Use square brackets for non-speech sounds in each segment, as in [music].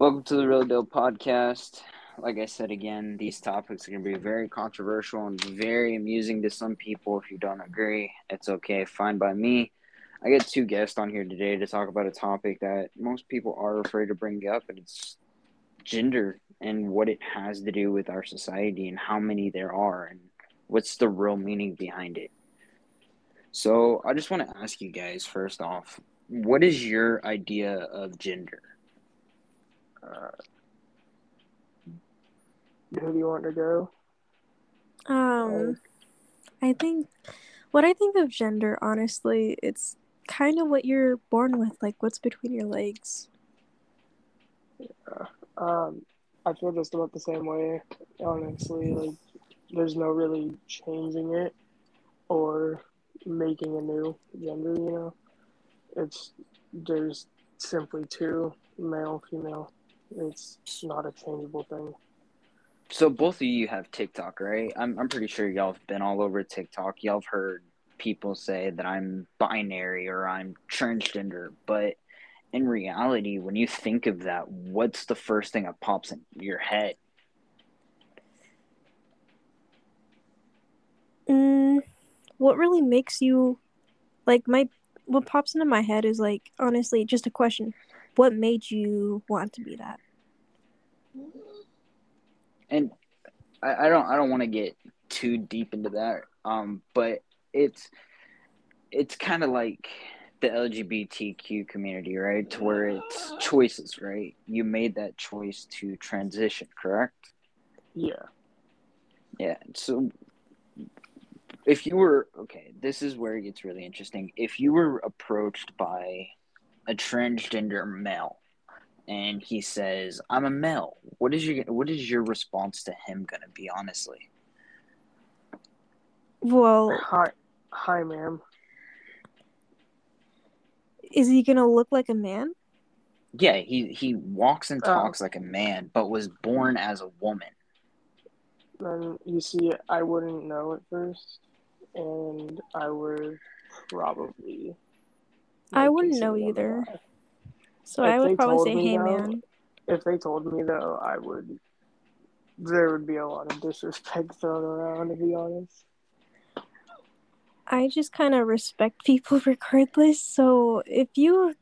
Welcome to the Real Deal Podcast. Like I said again, these topics are going to be very controversial and very amusing to some people. If you don't agree, it's okay, fine by me. I get two guests on here today to talk about a topic that most people are afraid to bring up, and it's gender and what it has to do with our society and how many there are and what's the real meaning behind it. So, I just want to ask you guys first off, what is your idea of gender? Uh, who do you want to go? Um, I think what I think of gender, honestly, it's kind of what you're born with, like what's between your legs. Yeah. Um, I feel just about the same way. Honestly, like there's no really changing it or making a new gender. You know, it's there's simply two male, female. It's not a changeable thing. So both of you have TikTok, right? I'm I'm pretty sure y'all have been all over TikTok. Y'all have heard people say that I'm binary or I'm transgender, but in reality, when you think of that, what's the first thing that pops in your head? Mm, what really makes you like my what pops into my head is like honestly just a question. What made you want to be that? And I, I don't I don't want to get too deep into that. Um, but it's it's kind of like the LGBTQ community, right? To where it's choices, right? You made that choice to transition, correct? Yeah. Yeah. So if you were okay, this is where it gets really interesting. If you were approached by a transgender male and he says, "I'm a male," what is your what is your response to him going to be? Honestly. Well, Hi, hi, ma'am. is he gonna look like a man? Yeah, he he walks and Oh. talks like a man, but was born as a woman. Then you see, I wouldn't know at first, and I would probably. I wouldn't know either. So If I would probably say, "Hey, though- man." If they told me though, I would. There would be a lot of disrespect thrown around, to be honest. I just kind of respect [laughs] people regardless. So if you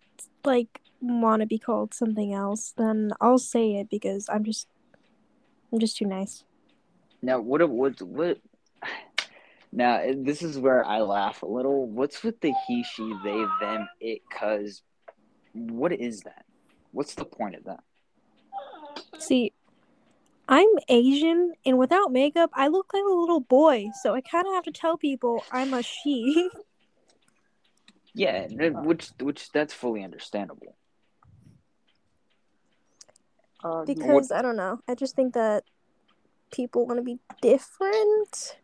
like want to be called something else, then I'll say it because I'm just I'm just too nice. Now, what what what? Now, this is where I laugh a little. What's with the he, she, they, them, it, cuz? What is that? What's the point of that? See, I'm Asian and without makeup, I look like a little boy. So I kind of have to tell people I'm a she. [laughs] Yeah, which which that's fully understandable. Uh, because I don't know. I just think that people want to be different.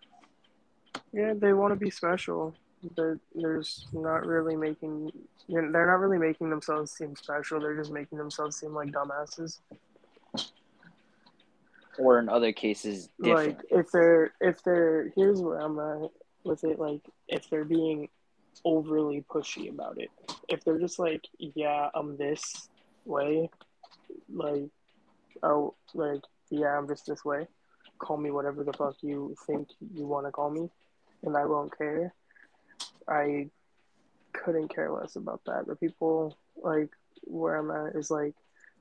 Yeah, they want to be special. They're, there's not really making. They're not really making themselves seem special. They're just making themselves seem like dumbasses. Or in other cases, different. Like if they're if they're here's where I'm at with it. Like if they're being overly pushy about it. If they're just like, yeah, I'm this way. Like, oh, like yeah, I'm just this way. Call me whatever the fuck you think you want to call me, and I won't care. I couldn't care less about that. The people like where I'm at is like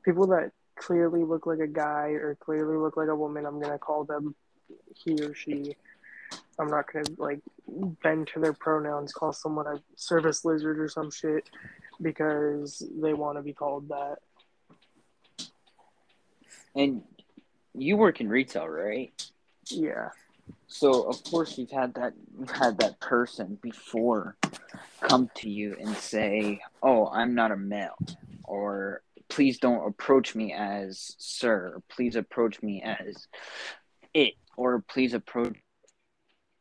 people that clearly look like a guy or clearly look like a woman. I'm gonna call them he or she. I'm not gonna like bend to their pronouns, call someone a service lizard or some shit because they want to be called that. And you work in retail, right? Yeah. So of course you've had that you've had that person before come to you and say, "Oh, I'm not a male," or "Please don't approach me as sir," or "Please approach me as it," or "Please approach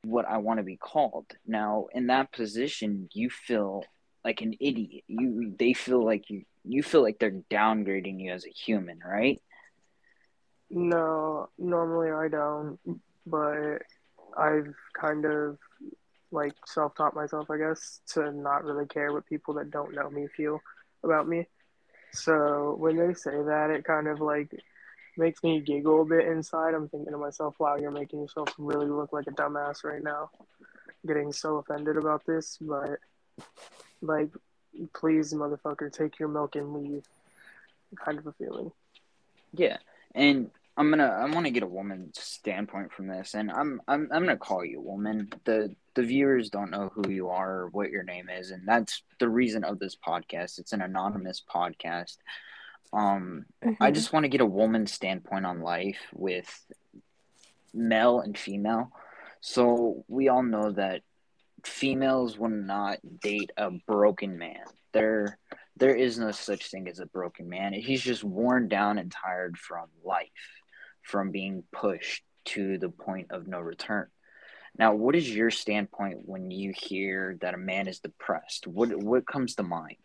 what I want to be called." Now, in that position, you feel like an idiot. You they feel like you you feel like they're downgrading you as a human, right? No, normally I don't, but I've kind of like self taught myself, I guess, to not really care what people that don't know me feel about me. So when they say that, it kind of like makes me giggle a bit inside. I'm thinking to myself, wow, you're making yourself really look like a dumbass right now. Getting so offended about this, but like, please, motherfucker, take your milk and leave. Kind of a feeling. Yeah, and I'm gonna I want to get a woman's standpoint from this, and I'm I'm I'm gonna call you a woman. the The viewers don't know who you are or what your name is, and that's the reason of this podcast. It's an anonymous podcast. Um, mm-hmm. I just want to get a woman's standpoint on life with male and female. So we all know that females will not date a broken man. There, there is no such thing as a broken man. He's just worn down and tired from life, from being pushed to the point of no return. Now, what is your standpoint when you hear that a man is depressed? What what comes to mind?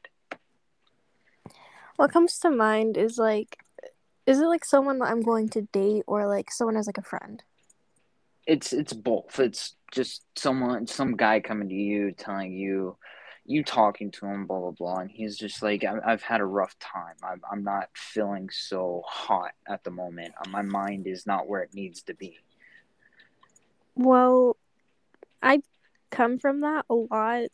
What comes to mind is like, is it like someone that I'm going to date or like someone as like a friend? It's it's both. It's just someone, some guy coming to you, telling you, you talking to him, blah blah blah, and he's just like, I've had a rough time. I'm I'm not feeling so hot at the moment. Uh, my mind is not where it needs to be. Well, I come from that a lot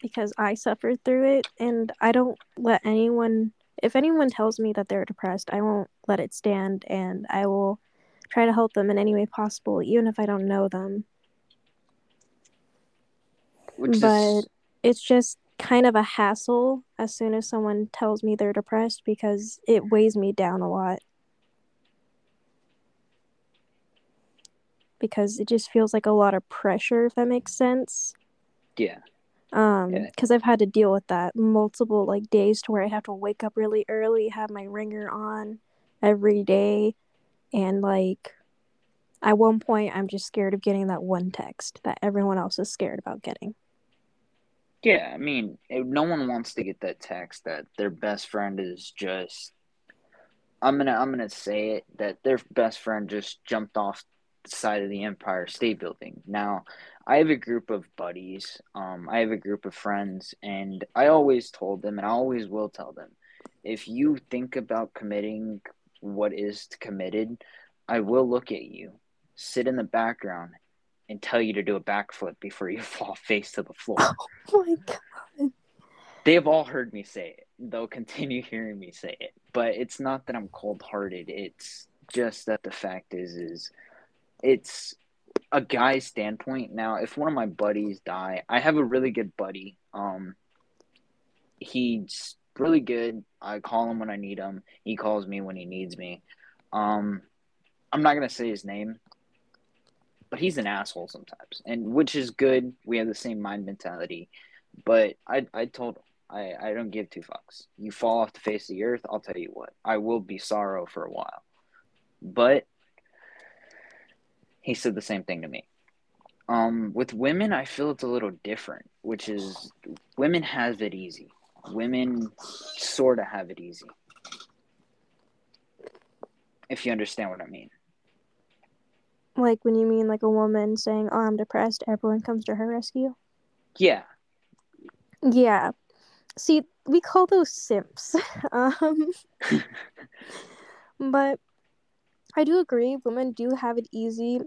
because I suffered through it, and I don't let anyone if anyone tells me that they're depressed, I won't let it stand and I will try to help them in any way possible, even if I don't know them. Which but is... it's just kind of a hassle as soon as someone tells me they're depressed because it weighs me down a lot. Because it just feels like a lot of pressure, if that makes sense. Yeah um because yeah. i've had to deal with that multiple like days to where i have to wake up really early have my ringer on every day and like at one point i'm just scared of getting that one text that everyone else is scared about getting yeah i mean no one wants to get that text that their best friend is just i'm gonna i'm gonna say it that their best friend just jumped off the side of the empire state building now I have a group of buddies. Um, I have a group of friends, and I always told them, and I always will tell them, if you think about committing what is committed, I will look at you, sit in the background, and tell you to do a backflip before you [laughs] fall face to the floor. Oh my god! They have all heard me say it. They'll continue [laughs] hearing me say it, but it's not that I'm cold hearted. It's just that the fact is, is it's a guy's standpoint now if one of my buddies die i have a really good buddy um he's really good i call him when i need him he calls me when he needs me um i'm not going to say his name but he's an asshole sometimes and which is good we have the same mind mentality but i i told him i i don't give two fucks you fall off the face of the earth i'll tell you what i will be sorrow for a while but he said the same thing to me. Um, with women, I feel it's a little different, which is women have it easy. Women sort of have it easy. If you understand what I mean. Like when you mean like a woman saying, "Oh, I'm depressed," everyone comes to her rescue. Yeah. Yeah. See, we call those simps. [laughs] um, [laughs] but I do agree, women do have it easy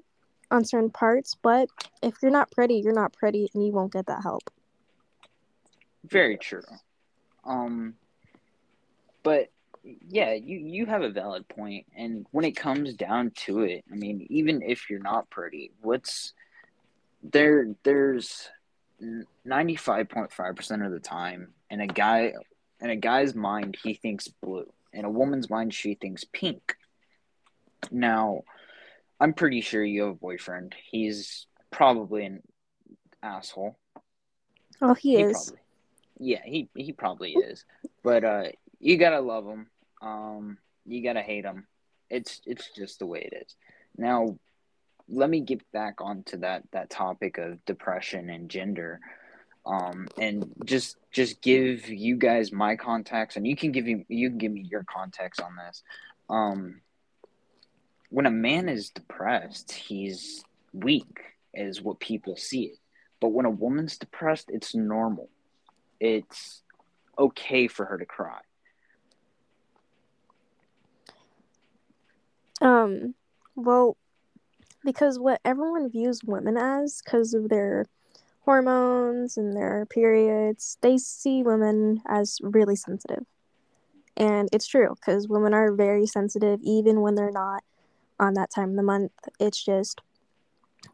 on certain parts, but if you're not pretty, you're not pretty and you won't get that help. Very true. Um but yeah, you you have a valid point and when it comes down to it, I mean, even if you're not pretty, what's there there's 95.5% of the time in a guy in a guy's mind he thinks blue. In a woman's mind she thinks pink. Now, I'm pretty sure you have a boyfriend. He's probably an asshole. Oh, he, he is. Probably, yeah, he he probably is. But uh, you gotta love him. Um, you gotta hate them. It's it's just the way it is. Now, let me get back onto that that topic of depression and gender. Um, and just just give you guys my contacts, and you can give you you can give me your contacts on this. Um, when a man is depressed, he's weak, is what people see it. But when a woman's depressed, it's normal. It's okay for her to cry. Um, well, because what everyone views women as, because of their hormones and their periods, they see women as really sensitive. And it's true because women are very sensitive even when they're not on that time of the month. It's just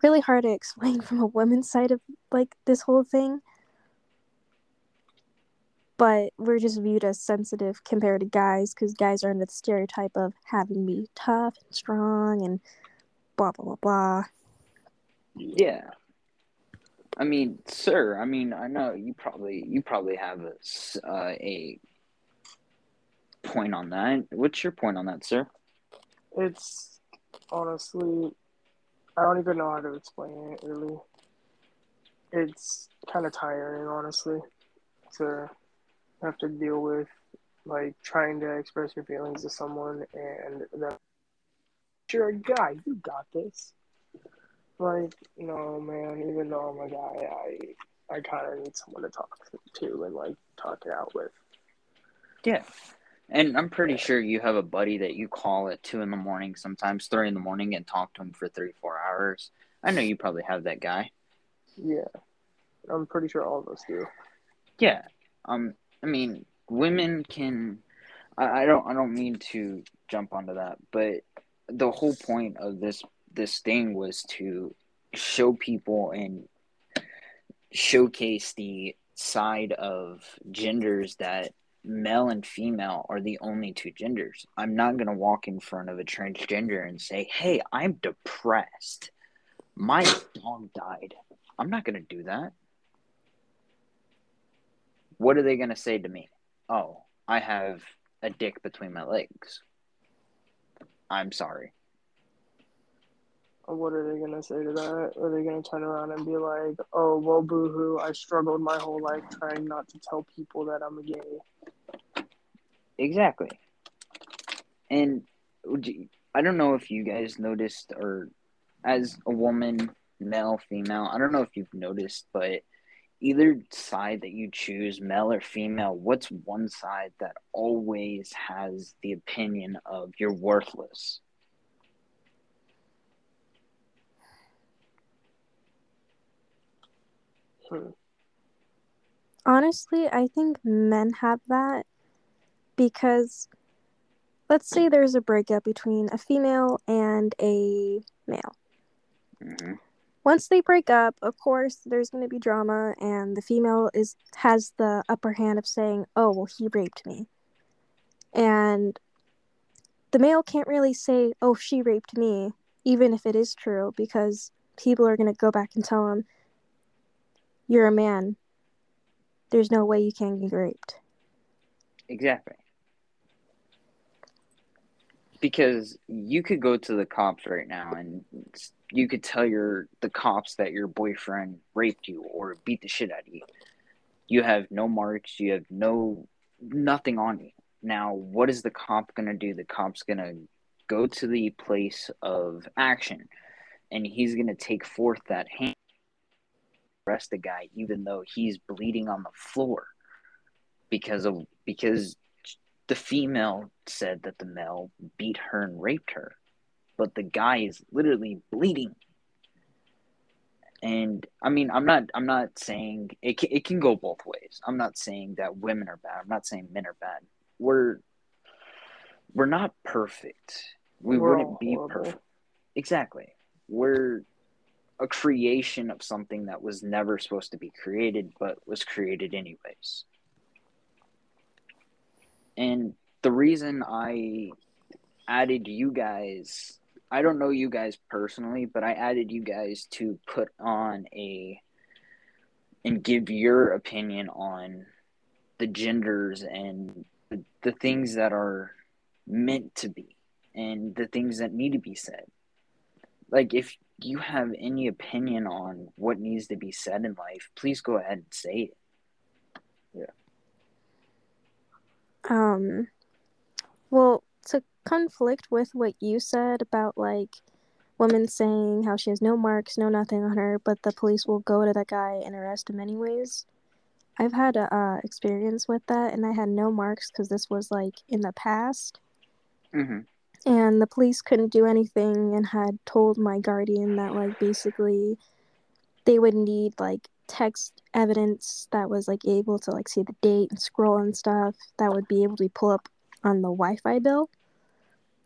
really hard to [laughs] explain from a woman's side of like this whole thing. But we're just viewed as sensitive compared to guys because guys are under the stereotype of having to be tough and strong and blah blah blah blah. Yeah. I mean, sir. I mean, I know you probably you probably have a, uh, a point on that. What's your point on that, sir? It's honestly, I don't even know how to explain it. Really, it's kind of tiring, honestly, to have to deal with like trying to express your feelings to someone and that you're a guy, you got this. Like, no, man. Even though I'm a guy, I I kind of need someone to talk to and like talk it out with. Yeah. And I'm pretty sure you have a buddy that you call at two in the morning, sometimes three in the morning, and talk to him for three, four hours. I know you probably have that guy. Yeah, I'm pretty sure all of us do. Yeah. Um. I mean, women can. I, I don't. I don't mean to jump onto that, but the whole point of this this thing was to show people and showcase the side of genders that male and female are the only two genders. I'm not going to walk in front of a transgender and say, hey, I'm depressed. My dog died. I'm not going to do that. What are they going to say to me? Oh, I have a dick between my legs. I'm sorry. What are they gonna say to that? Are they gonna turn around and be like, "Oh, well, boohoo! I struggled my whole life trying not to tell people that I'm gay." Exactly. And I don't know if you guys noticed, or as a woman, male, female, I don't know if you've noticed, but either side that you choose, male or female, what's one side that always has the opinion of you're worthless? Hmm. Honestly, I think men have that because let's say there's a breakup between a female and a male. Mm-hmm. Once they break up, of course, there's going to be drama, and the female is has the upper hand of saying, "Oh, well, he raped me," and the male can't really say, "Oh, she raped me," even if it is true, because people are going to go back and tell him, "You're a man. There's no way you can get raped." Exactly because you could go to the cops right now and you could tell your the cops that your boyfriend raped you or beat the shit out of you. You have no marks, you have no nothing on you. Now, what is the cop going to do? The cop's going to go to the place of action and he's going to take forth that hand arrest the guy even though he's bleeding on the floor because of because the female said that the male beat her and raped her, but the guy is literally bleeding. And I mean, I'm not, I'm not saying it can, it can go both ways. I'm not saying that women are bad. I'm not saying men are bad. We're, we're not perfect. We we're wouldn't be perfect. Exactly. We're a creation of something that was never supposed to be created, but was created anyways. And the reason I added you guys, I don't know you guys personally, but I added you guys to put on a and give your opinion on the genders and the, the things that are meant to be and the things that need to be said. Like, if you have any opinion on what needs to be said in life, please go ahead and say it. Um, well, to conflict with what you said about like women saying how she has no marks, no nothing on her, but the police will go to that guy and arrest him anyways. I've had a uh, experience with that, and I had no marks because this was like in the past. Mm-hmm. and the police couldn't do anything and had told my guardian that like basically they would need like text evidence that was like able to like see the date and scroll and stuff that would be able to pull up on the Wi-Fi bill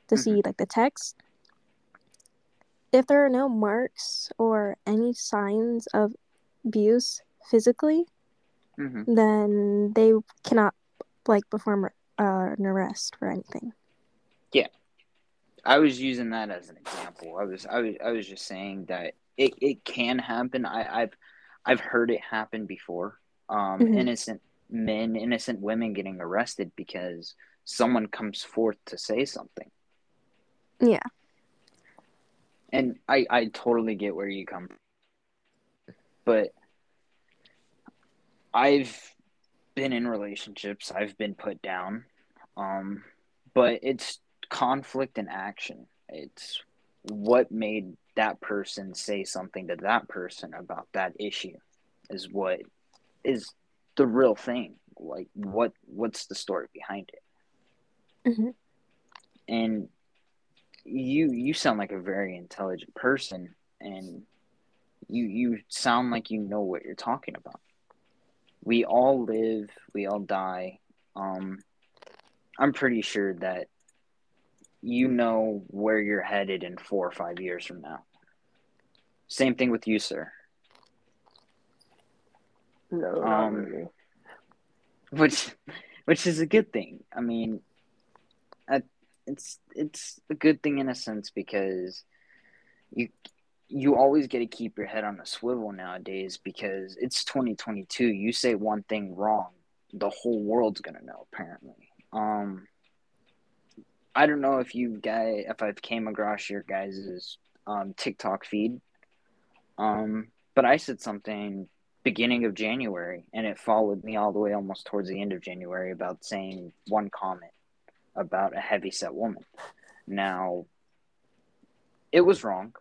to see like the text. If there are no marks or any signs of abuse physically, hmm then they cannot like perform uh, an arrest for anything. Yeah, I was using that as an example. I was I was I was just saying that it, it can happen. I, I've I've heard it happen before. Um, Mhm. innocent men, innocent women getting arrested because someone comes forth to say something. Yeah. And I I totally get where you come from. But I've been in relationships. I've been put down. Um, but it's conflict and action. It's what made that person say something to that person about that issue is what is the real thing. Like what what's the story behind it? Mhm. And you you sound like a very intelligent person and you you sound like you know what you're talking about. We all live, we all die. Um I'm pretty sure that you know where you're headed in 4 or 5 years from now. Same thing with you, sir. No, Um, really. which which is a good thing. I mean, uh, it's it's a good thing in a sense because you you always get to keep your head on a swivel nowadays because it's 2022. You say one thing wrong, the whole world's gonna know. Apparently, um, I don't know if you guys if I've came across your guys' um, TikTok feed, um, but I said something beginning of January, and it followed me all the way almost towards the end of January about saying one comment about a heavy set woman. Now, it was wrong.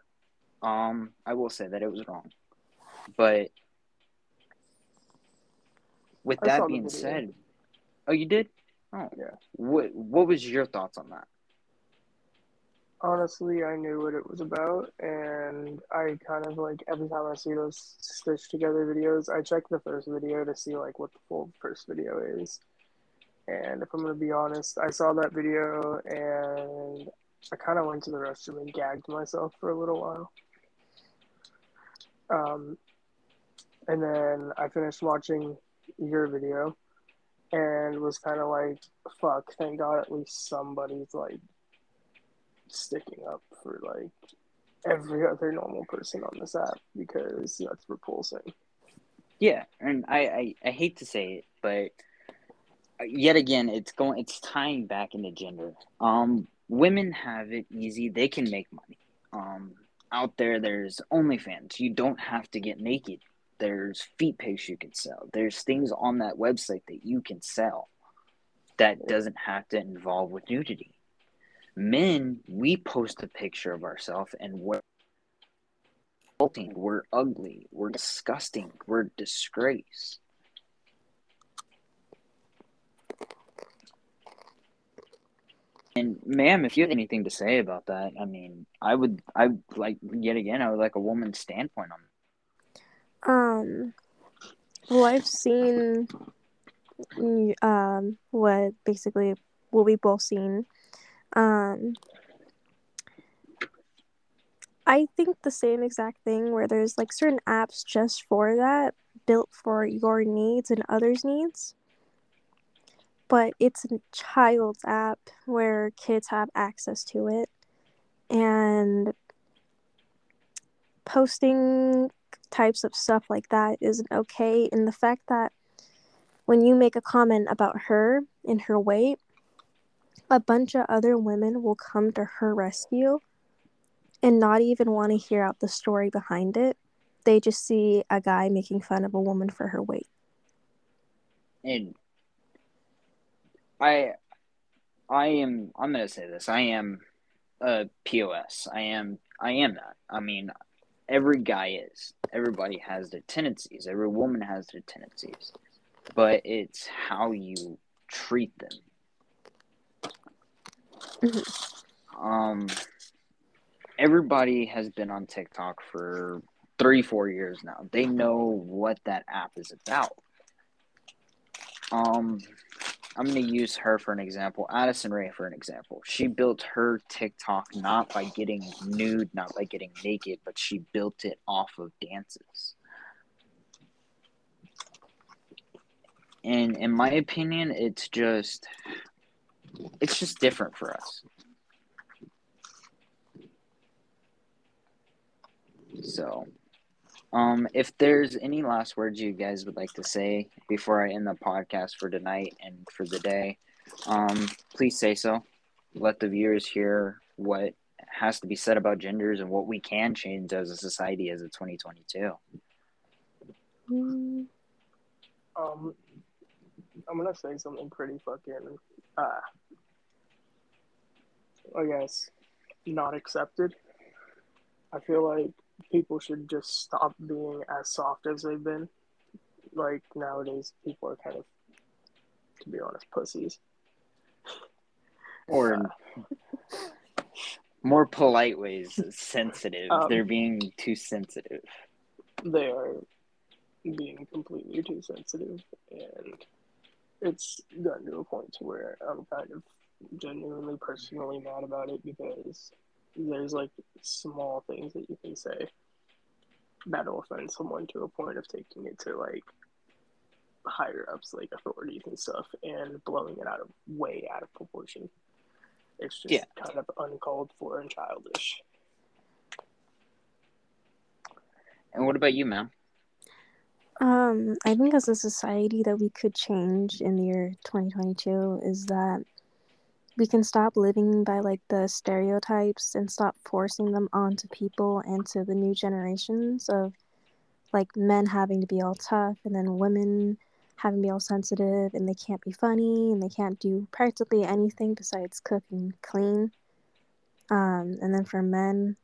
Um, I will say that it was wrong, but with I that being said, oh, you did? Yeah. What What was your thoughts on that? Honestly, I knew what it was about, and I kind of like every time I see those stitched together videos, I check the first video to see like what the full first video is. And if I'm gonna be honest, I saw that video and I kind of went to the restroom and gagged myself for a little while. Um, and then I finished watching your video and was kind of like, fuck, thank God at least somebody's like sticking up for like every other normal person on this app because that's repulsing. Yeah, and I, I, I hate to say it, but yet again, it's going it's tying back into gender. Um, women have it easy; they can make money. Um, out there, there's OnlyFans. You don't have to get naked. There's feet pics you can sell. There's things on that website that you can sell that doesn't have to involve with nudity. Men, we post a picture of ourselves and we're we're ugly, we're disgusting, we're disgrace. And ma'am, if you have anything to say about that, I mean, I would, I like yet again, I would like a woman's standpoint on. Um, well, I've seen um what basically what we both seen. Um, I think the same exact thing where there's like certain apps just for that, built for your needs and others' needs. But it's a child's app where kids have access to it. And posting types of stuff like that isn't okay. And the fact that when you make a comment about her and her weight, a bunch of other women will come to her rescue and not even want to hear out the story behind it. They just see a guy making fun of a woman for her weight. And I, I am. I'm gonna say this. I am a pos. I am. I am that. I mean, every guy is. Everybody has their tendencies. Every woman has their tendencies, but it's how you treat them. Um, everybody has been on TikTok for three, four years now. They know what that app is about. Um, I'm going to use her for an example. Addison Rae for an example. She built her TikTok not by getting nude, not by getting naked, but she built it off of dances. And in my opinion, it's just it's just different for us. So, um, if there's any last words you guys would like to say before I end the podcast for tonight and for the day, um, please say so. Let the viewers hear what has to be said about genders and what we can change as a society as of 2022. Um, I'm gonna say something pretty fucking, uh, I guess, not accepted. I feel like people should just stop being as soft as they've been. Like nowadays, people are kind of, to be honest, pussies. Or [laughs] in [laughs] more polite ways, sensitive. Um, They're being too sensitive. They are being completely too sensitive, and it's gotten to a point to where I'm kind of genuinely personally mad about it because there's like small things that you can say that'll offend someone to a point of taking it to like higher ups like authorities and stuff and blowing it out of way out of proportion. It's just Yeah. kind of uncalled for and childish. And what about you, ma'am? Um, I think as a society that we could change in the year 2022 is that we can stop living by like the stereotypes and stop forcing them onto people and to the new generations of like men having to be all tough and then women having to be all sensitive and they can't be funny and they can't do practically anything besides cook and clean. Um, and then for men,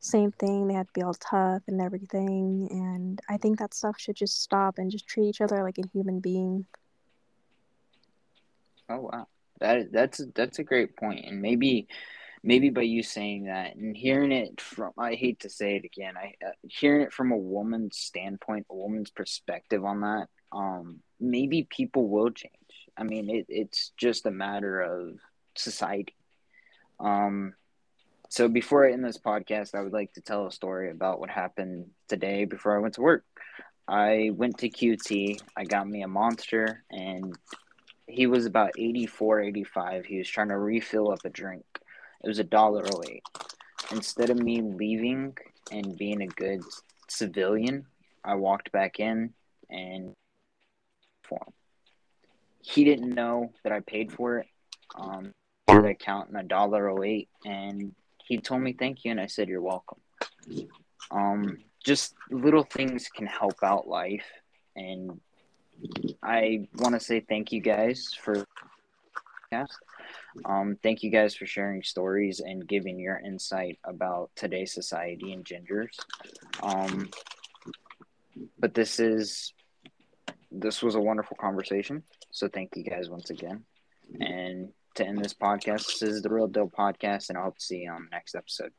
same thing. They have to be all tough and everything. And I think that stuff should just stop and just treat each other like a human being. Oh wow, that that's that's a great point, and maybe maybe by you saying that and hearing it from I hate to say it again, I uh, hearing it from a woman's standpoint, a woman's perspective on that, um, maybe people will change. I mean, it, it's just a matter of society. Um, so before I end this podcast, I would like to tell a story about what happened today before I went to work. I went to QT. I got me a monster, and he was about 84, 85. He was trying to refill up a drink. It was a dollar oh eight. Instead of me leaving and being a good civilian, I walked back in and for him. He didn't know that I paid for it. Um, the account in a dollar oh eight, and he told me thank you, and I said you're welcome. Um, just little things can help out life, and I want to say thank you guys for. Um, thank you guys for sharing stories and giving your insight about today's society and genders. Um, but this is this was a wonderful conversation. So thank you guys once again. And to end this podcast, this is the Real Deal Podcast, and I hope to see you on the next episode.